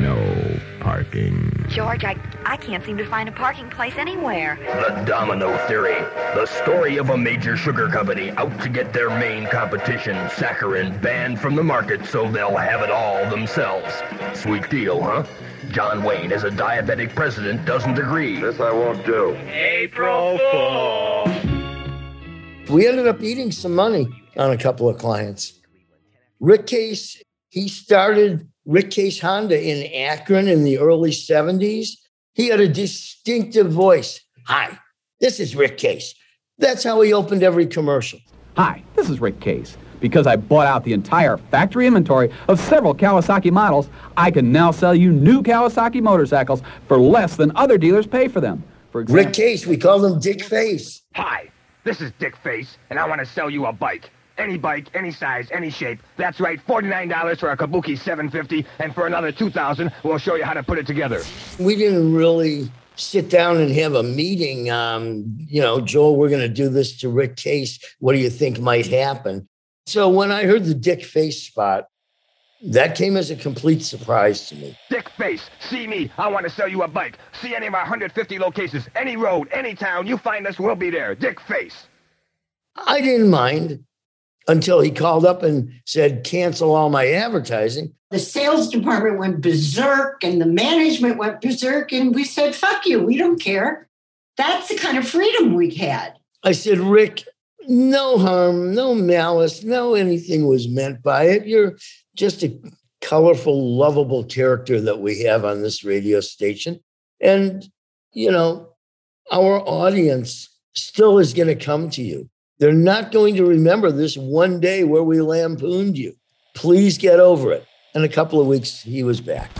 No Parking. George, I, I can't seem to find a parking place anywhere. The Domino Theory. The story of a major sugar company out to get their main competition, saccharin, banned from the market so they'll have it all themselves. Sweet deal, huh? John Wayne, as a diabetic president, doesn't agree. This I won't do. April Fool. We ended up eating some money on a couple of clients. Rick Case, he started Rick Case Honda in Akron in the early 70s. He had a distinctive voice. Hi, this is Rick Case. That's how he opened every commercial. Hi, this is Rick Case. Because I bought out the entire factory inventory of several Kawasaki models, I can now sell you new Kawasaki motorcycles for less than other dealers pay for them. For example, Rick Case, we call him Dick Face. Hi, this is Dick Face, and I want to sell you a bike. Any bike, any size, any shape. That's right, $49 for a Kabuki 750, and for another 2000 we'll show you how to put it together. We didn't really sit down and have a meeting. Um, you know, Joel, we're going to do this to Rick Case. What do you think might happen? So when I heard the Dick Face spot, that came as a complete surprise to me. Dick Face, see me. I want to sell you a bike. See any of our 150 locations, any road, any town. You find us, we'll be there. Dick Face. I didn't mind until he called up and said, cancel all my advertising. The sales department went berserk and the management went berserk, and we said, fuck you, we don't care. That's the kind of freedom we had. I said, Rick, no harm, no malice, no anything was meant by it. You're just a colorful, lovable character that we have on this radio station. And, you know, our audience still is going to come to you. They're not going to remember this one day where we lampooned you. Please get over it. In a couple of weeks, he was back.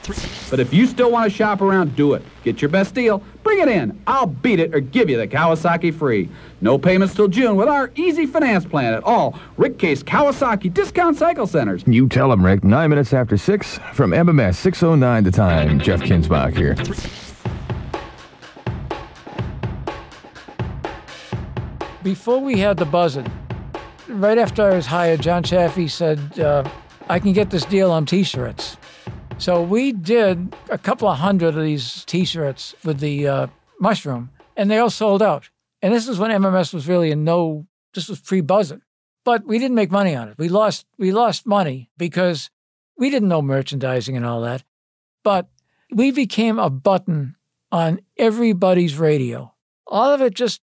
But if you still want to shop around, do it. Get your best deal. Bring it in. I'll beat it or give you the Kawasaki free. No payments till June with our easy finance plan at all Rick Case Kawasaki Discount Cycle Centers. You tell him, Rick. Nine minutes after six from MMS 609 the time. Jeff Kinzbach here. Before we had the buzzing, right after I was hired, John Chaffee said, uh, I can get this deal on t shirts. So we did a couple of hundred of these t shirts with the uh, mushroom, and they all sold out. And this is when MMS was really in no, this was pre buzzing. But we didn't make money on it. We lost, we lost money because we didn't know merchandising and all that. But we became a button on everybody's radio. All of it just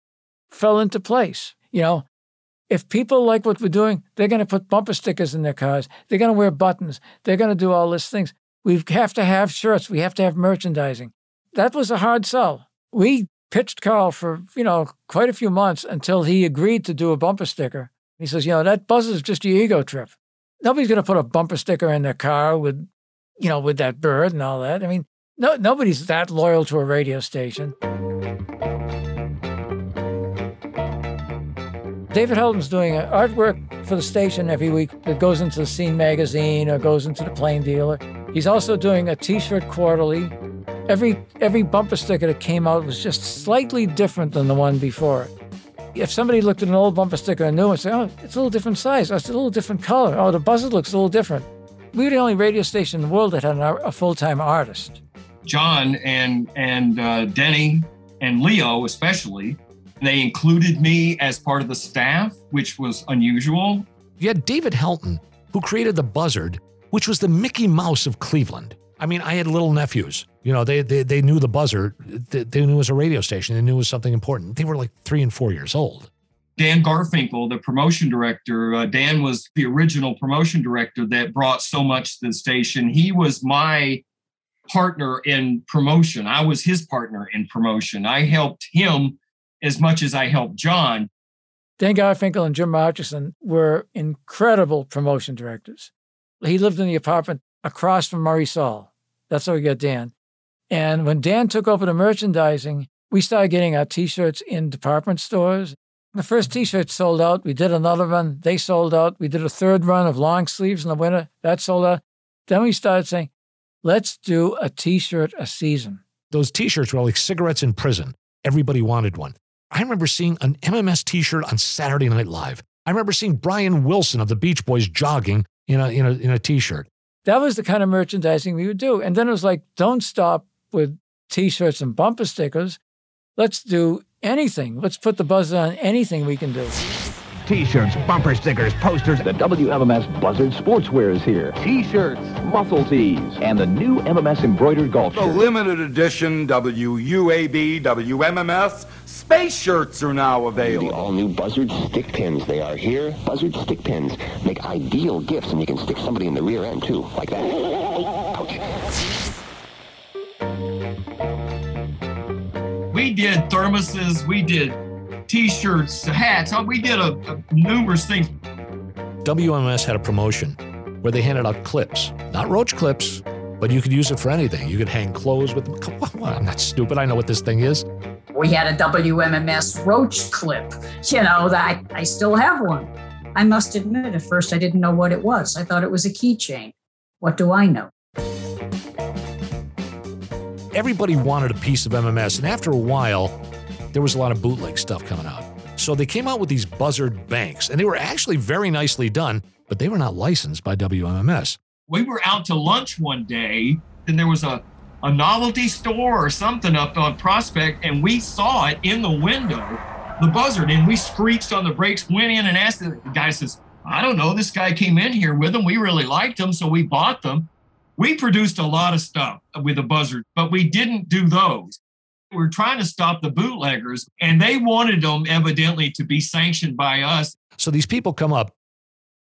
fell into place. You know, if people like what we're doing, they're going to put bumper stickers in their cars. They're going to wear buttons. They're going to do all these things. We have to have shirts. We have to have merchandising. That was a hard sell. We pitched Carl for, you know, quite a few months until he agreed to do a bumper sticker. He says, you know, that buzz is just your ego trip. Nobody's going to put a bumper sticker in their car with, you know, with that bird and all that. I mean, no, nobody's that loyal to a radio station. David Helton's doing artwork for the station every week that goes into the Scene magazine or goes into the Plain Dealer. He's also doing a T-shirt quarterly. Every every bumper sticker that came out was just slightly different than the one before. If somebody looked at an old bumper sticker and knew and said, "Oh, it's a little different size. Oh, it's a little different color. Oh, the buzzer looks a little different." We were the only radio station in the world that had an, a full-time artist. John and and uh, Denny and Leo especially. They included me as part of the staff, which was unusual. You had David Helton, who created the Buzzard, which was the Mickey Mouse of Cleveland. I mean, I had little nephews. You know, they they, they knew the buzzer. They, they knew it was a radio station. They knew it was something important. They were like three and four years old. Dan Garfinkel, the promotion director, uh, Dan was the original promotion director that brought so much to the station. He was my partner in promotion. I was his partner in promotion. I helped him as much as I helped John. Dan Garfinkel and Jim Marchison were incredible promotion directors. He lived in the apartment across from Murray Saul. That's how we got Dan. And when Dan took over the merchandising, we started getting our t shirts in department stores. The first t shirt sold out. We did another run. They sold out. We did a third run of long sleeves in the winter. That sold out. Then we started saying, let's do a t shirt a season. Those t shirts were like cigarettes in prison. Everybody wanted one. I remember seeing an MMS t shirt on Saturday Night Live. I remember seeing Brian Wilson of the Beach Boys jogging in a, in a, in a t shirt. That was the kind of merchandising we would do. And then it was like, don't stop with t shirts and bumper stickers. Let's do anything. Let's put the buzz on anything we can do. T-shirts, bumper stickers, posters. The WMMS Buzzard Sportswear is here. T-shirts, muscle tees, and the new MMS embroidered golf The shirt. limited edition WUAB WMMS space shirts are now available. The all-new Buzzard stick pins. They are here. Buzzard stick pins make ideal gifts, and you can stick somebody in the rear end too, like that. Ouch. We did thermoses, we did t-shirts, hats. We did a, a numerous things. WMS had a promotion where they handed out clips, not roach clips, but you could use it for anything. You could hang clothes with them. Come on, I'm not stupid. I know what this thing is. We had a WMMS roach clip, you know, that I, I still have one. I must admit, at first I didn't know what it was. I thought it was a keychain. What do I know? Everybody wanted a piece of MMS, and after a while, there was a lot of bootleg stuff coming out. So they came out with these buzzard banks, and they were actually very nicely done, but they were not licensed by WMMS. We were out to lunch one day, and there was a, a novelty store or something up on Prospect, and we saw it in the window, the buzzard, and we screeched on the brakes, went in and asked the, the guy says, I don't know, this guy came in here with them. We really liked them, so we bought them. We produced a lot of stuff with the buzzard, but we didn't do those. We were trying to stop the bootleggers, and they wanted them evidently to be sanctioned by us. So these people come up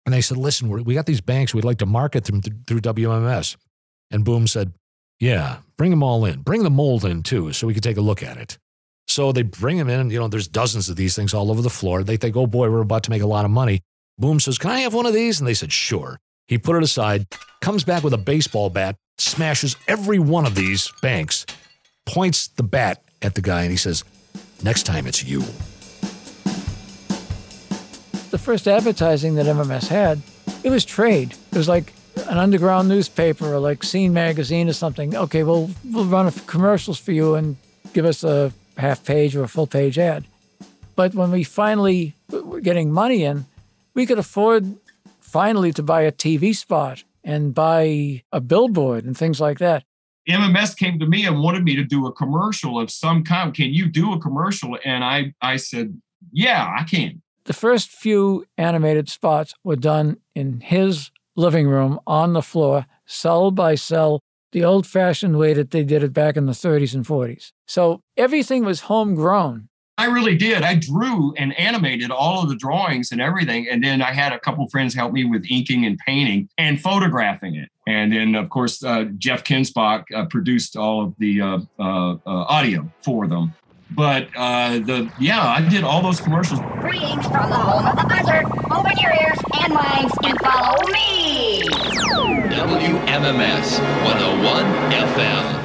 and they said, Listen, we got these banks. We'd like to market them th- through WMS. And Boom said, Yeah, bring them all in. Bring the mold in too, so we could take a look at it. So they bring them in, and you know, there's dozens of these things all over the floor. They think, Oh boy, we're about to make a lot of money. Boom says, Can I have one of these? And they said, Sure. He put it aside, comes back with a baseball bat, smashes every one of these banks, points the bat at the guy, and he says, Next time it's you. The first advertising that MMS had, it was trade. It was like an underground newspaper or like Scene Magazine or something. Okay, we'll, we'll run commercials for you and give us a half page or a full page ad. But when we finally were getting money in, we could afford finally to buy a TV spot and buy a billboard and things like that. MMS came to me and wanted me to do a commercial of some kind. Can you do a commercial? And I, I said, Yeah, I can. The first few animated spots were done in his living room on the floor, cell by cell, the old fashioned way that they did it back in the 30s and 40s. So everything was homegrown. I really did. I drew and animated all of the drawings and everything. And then I had a couple friends help me with inking and painting and photographing it. And then, of course, uh, Jeff Kinzbach uh, produced all of the uh, uh, uh, audio for them. But uh, the yeah, I did all those commercials. Greetings from the home of the buzzard. Open your ears and minds and follow me. WMMS 101 FM.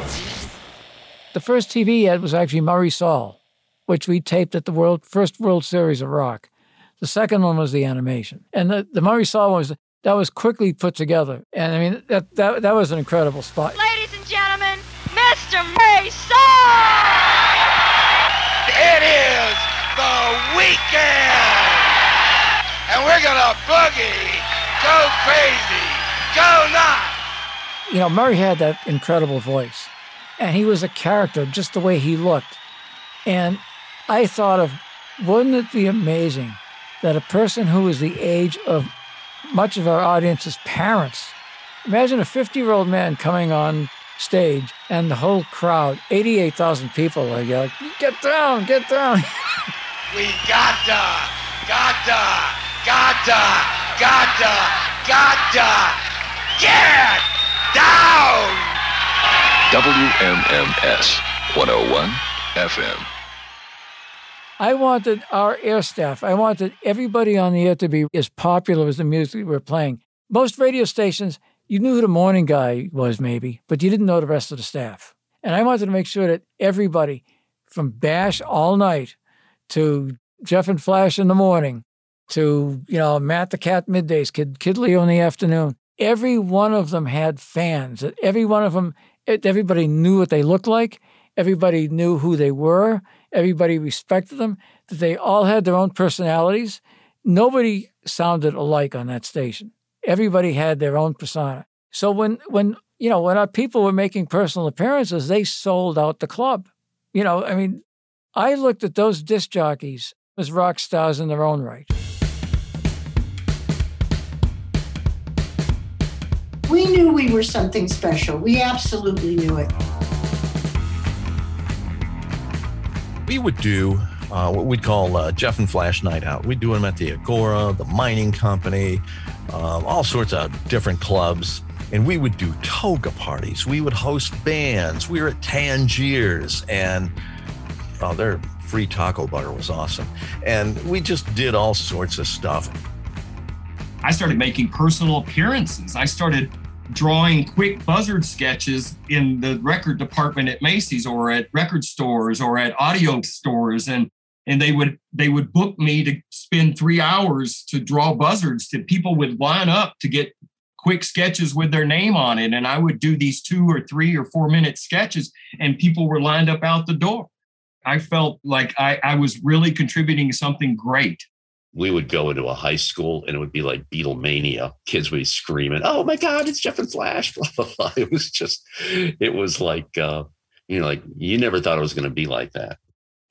The first TV ad was actually Murray Saul, which we taped at the World First World Series of Rock. The second one was the animation, and the, the Murray Saul one was that was quickly put together. And I mean that that that was an incredible spot. Ladies and gentlemen, Mr. Mason! It is the weekend! And we're gonna boogie, go crazy, go nuts! You know, Murray had that incredible voice. And he was a character, just the way he looked. And I thought of, wouldn't it be amazing that a person who is the age of much of our audience's parents, imagine a 50 year old man coming on stage and the whole crowd, 88,000 people, are yelling, get down, get down. [laughs] We gotta, gotta, gotta, gotta, gotta get down! WMMS 101 FM. I wanted our air staff, I wanted everybody on the air to be as popular as the music we were playing. Most radio stations, you knew who the morning guy was, maybe, but you didn't know the rest of the staff. And I wanted to make sure that everybody, from Bash all night to Jeff and Flash in the morning to, you know, Matt the Cat middays, Kid, Kid Leo in the afternoon, every one of them had fans. Every one of them, everybody knew what they looked like. Everybody knew who they were. Everybody respected them. That they all had their own personalities. Nobody sounded alike on that station. Everybody had their own persona. So when when you know when our people were making personal appearances, they sold out the club. You know, I mean, I looked at those disc jockeys as rock stars in their own right. We knew we were something special. We absolutely knew it. We would do uh, what we'd call uh, Jeff and Flash Night Out. We'd do them at the Agora, the Mining Company, uh, all sorts of different clubs. And we would do toga parties. We would host bands. We were at Tangiers, and oh, their free taco butter was awesome. And we just did all sorts of stuff. I started making personal appearances. I started drawing quick buzzard sketches in the record department at Macy's or at record stores or at audio stores. And and they would they would book me to spend 3 hours to draw buzzards that people would line up to get quick sketches with their name on it. And I would do these 2 or 3 or 4 minute sketches and people were lined up out the door. I felt like I, I was really contributing something great we would go into a high school and it would be like Beatlemania. Kids would be screaming, "Oh my God, it's Jeff and Flash!" [laughs] Blah blah blah. It was just, it was like, uh, you know, like you never thought it was going to be like that.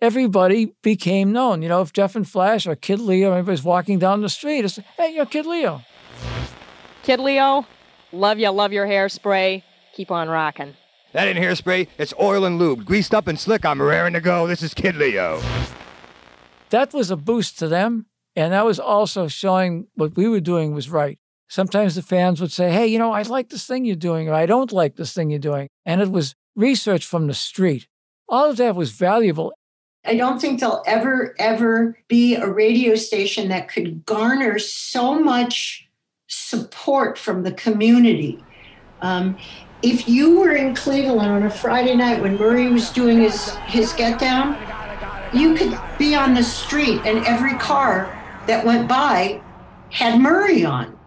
Everybody became known. You know, if Jeff and Flash or Kid Leo, everybody's walking down the street, it's hey, you're Kid Leo. Kid Leo, love you, love your hairspray. Keep on rocking. That ain't hairspray, it's oil and lube. Greased up and slick, I'm raring to go. This is Kid Leo. That was a boost to them and that was also showing what we were doing was right. Sometimes the fans would say, Hey, you know, I like this thing you're doing, or I don't like this thing you're doing. And it was research from the street. All of that was valuable. I don't think there'll ever, ever be a radio station that could garner so much support from the community. Um, if you were in Cleveland on a Friday night when Murray was doing his, his get down, you could be on the street and every car that went by had Murray on.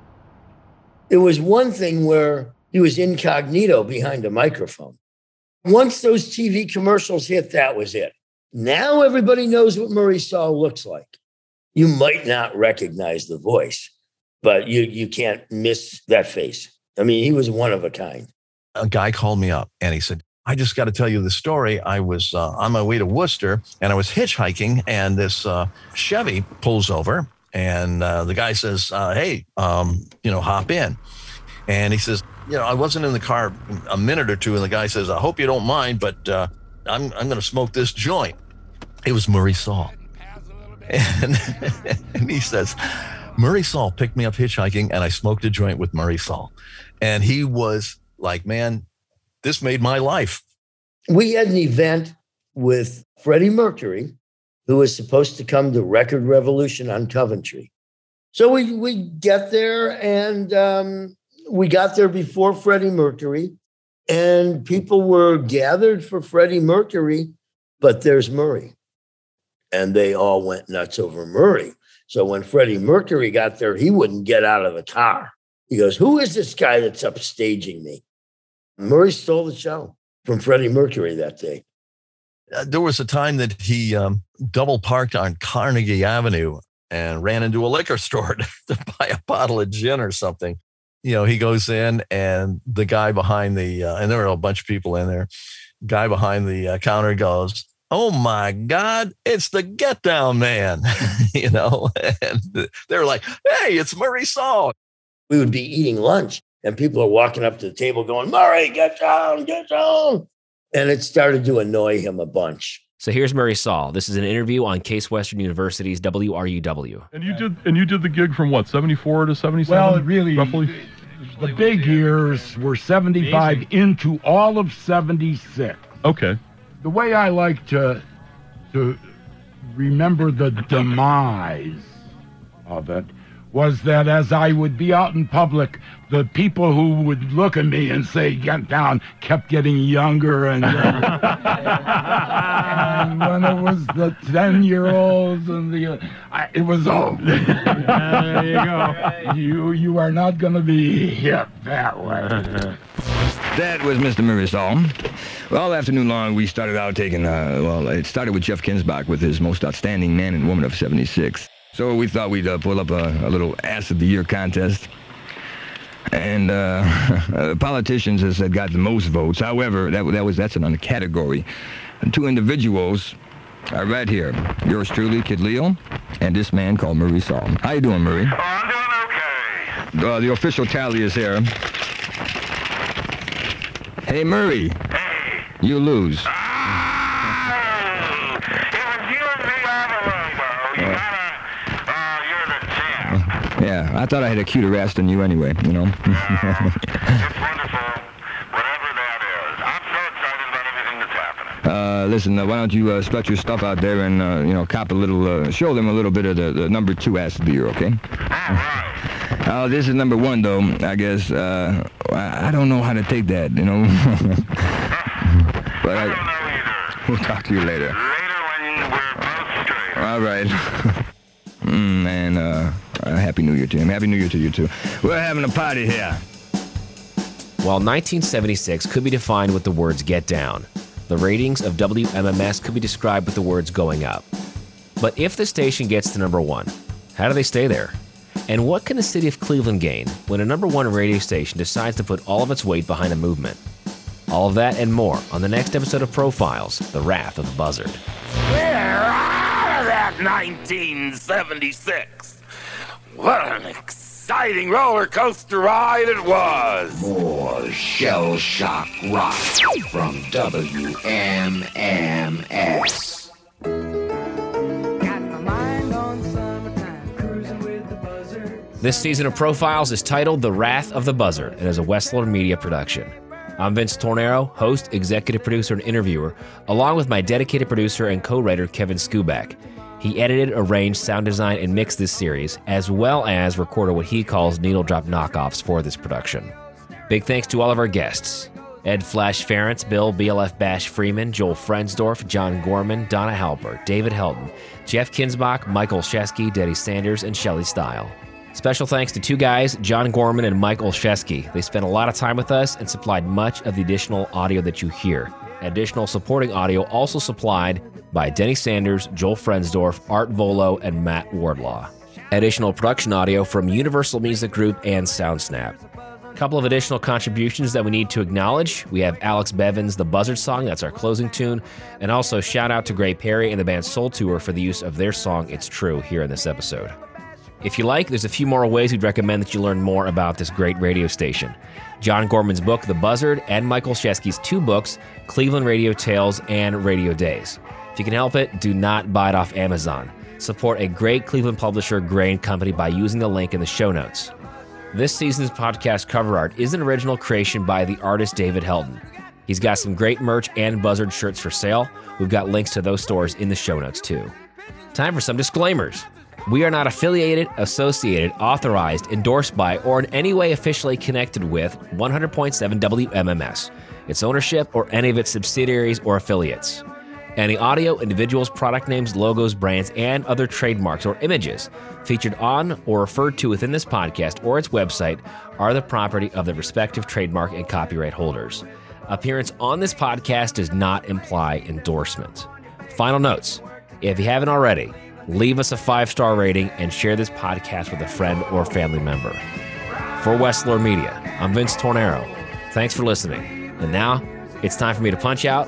It was one thing where he was incognito behind a microphone. Once those TV commercials hit, that was it. Now everybody knows what Murray Saul looks like. You might not recognize the voice, but you, you can't miss that face. I mean, he was one of a kind. A guy called me up and he said, I just got to tell you the story. I was uh, on my way to Worcester and I was hitchhiking, and this uh, Chevy pulls over, and uh, the guy says, uh, "Hey, um, you know, hop in." And he says, "You know, I wasn't in the car a minute or two, and the guy says, "I hope you don't mind, but uh, I'm I'm going to smoke this joint." It was Murray Saul, and, [laughs] and he says, "Murray Saul picked me up hitchhiking, and I smoked a joint with Murray Saul," and he was like, "Man." This made my life. We had an event with Freddie Mercury, who was supposed to come to Record Revolution on Coventry. So we we get there, and um, we got there before Freddie Mercury, and people were gathered for Freddie Mercury, but there's Murray, and they all went nuts over Murray. So when Freddie Mercury got there, he wouldn't get out of the car. He goes, "Who is this guy that's upstaging me?" Murray stole the show from Freddie Mercury that day. Uh, there was a time that he um, double parked on Carnegie Avenue and ran into a liquor store [laughs] to buy a bottle of gin or something. You know, he goes in and the guy behind the, uh, and there were a bunch of people in there. guy behind the uh, counter goes, "Oh my God, it's the Get Down Man," [laughs] you know, [laughs] and they're like, "Hey, it's Murray Saul." We would be eating lunch, and people are walking up to the table going, "Murray, get down, get down," and it started to annoy him a bunch. So here's Murray Saul. This is an interview on Case Western University's WRUW. And you did and you did the gig from what, 74 to 77? Well, really, roughly. The big years were 75 into all of 76. Okay. The way I like to to remember the demise of it was that as I would be out in public, the people who would look at me and say, get down, kept getting younger and younger. [laughs] and when it was the 10 year olds and the, I, it was over. [laughs] there you go. You, you are not going to be hip that way. That was Mr. Murray Saul. Well, all afternoon long, we started out taking, uh, well, it started with Jeff Kinzbach with his most outstanding man and woman of 76. So we thought we'd uh, pull up a, a, little Ass of the Year contest. And uh, [laughs] politicians has got the most votes. However, that, that was that's an category. And two individuals are right here. Yours truly, Kid Leo, and this man called Murray Saul. How you doing, Murray? Oh, I'm doing okay. Uh, the official tally is here. Hey, Murray. Hey. You lose. Ah, it was you and me all along, bro. You gotta, uh, you're the champ. Yeah, I thought I had a cuter ass than you anyway, you know. [laughs] it's wonderful. Whatever that is. I'm so excited about everything that's happening. Uh, listen, uh, why don't you uh, your stuff out there and, uh, you know, cop a little, uh, show them a little bit of the, the number two ass year, okay? Oh, [laughs] this is number one, though, I guess. Uh, I, I don't know how to take that, you know? [laughs] but I, We'll talk to you later. Later when we're both straight. All right. mm, man, uh, Happy New Year to him. Happy New Year to you, too. We're having a party here. While 1976 could be defined with the words get down, the ratings of WMMS could be described with the words going up. But if the station gets to number one, how do they stay there? And what can the city of Cleveland gain when a number one radio station decides to put all of its weight behind a movement? All of that and more on the next episode of Profiles The Wrath of the Buzzard. We're out of that 1976. What an exciting roller coaster ride it was. More shell shock rock from WMMS. This season of Profiles is titled The Wrath of the Buzzard and is a Wessler Media production. I'm Vince Tornero, host, executive producer, and interviewer, along with my dedicated producer and co writer Kevin Skuback. He edited, arranged, sound designed, and mixed this series, as well as recorded what he calls needle drop knockoffs for this production. Big thanks to all of our guests Ed Flash Ferenc, Bill BLF Bash Freeman, Joel Frensdorf, John Gorman, Donna Halper, David Helton, Jeff Kinzbach, Michael Olszewski, Denny Sanders, and Shelley Stile. Special thanks to two guys, John Gorman and Mike Olszewski. They spent a lot of time with us and supplied much of the additional audio that you hear. Additional supporting audio also supplied by Denny Sanders, Joel Frensdorf, Art Vuolo, and Matt Wardlaw. Additional production audio from Universal Music Group and SoundSnap. A couple of additional contributions that we need to acknowledge. We have Alex Bevan's The Buzzard Song, that's our closing tune, and also shout out to Gray Perry and the band Soul Tour for the use of their song It's True here in this episode. If you like, there's a few more ways we'd recommend that you learn more about this great radio station. John Gorman's book, The Buzzard, and Michael Olszewski's two books, Cleveland Radio Tales and Radio Daze. If you can help it, do not buy it off Amazon. Support a great Cleveland publisher, Gray and Company, by using the link in the show notes. This season's podcast cover art is an original creation by the artist David Helton. He's got some great merch and Buzzard shirts for sale. We've got links to those stores in the show notes, too. Time for some disclaimers. We are not affiliated, associated, authorized, endorsed by, or in any way officially connected with 100.7 WMMS, its ownership, or any of its subsidiaries or affiliates. Any audio, individuals, product names, logos, brands, and other trademarks or images featured on or referred to within this podcast or its website are the property of the respective trademark and copyright holders. Appearance on this podcast does not imply endorsement. Final notes if you haven't already, leave us a five star rating and share this podcast with a friend or family member. For Wessler Media, I'm Vince Tornero. Thanks for listening. And now, It's time for me to punch out,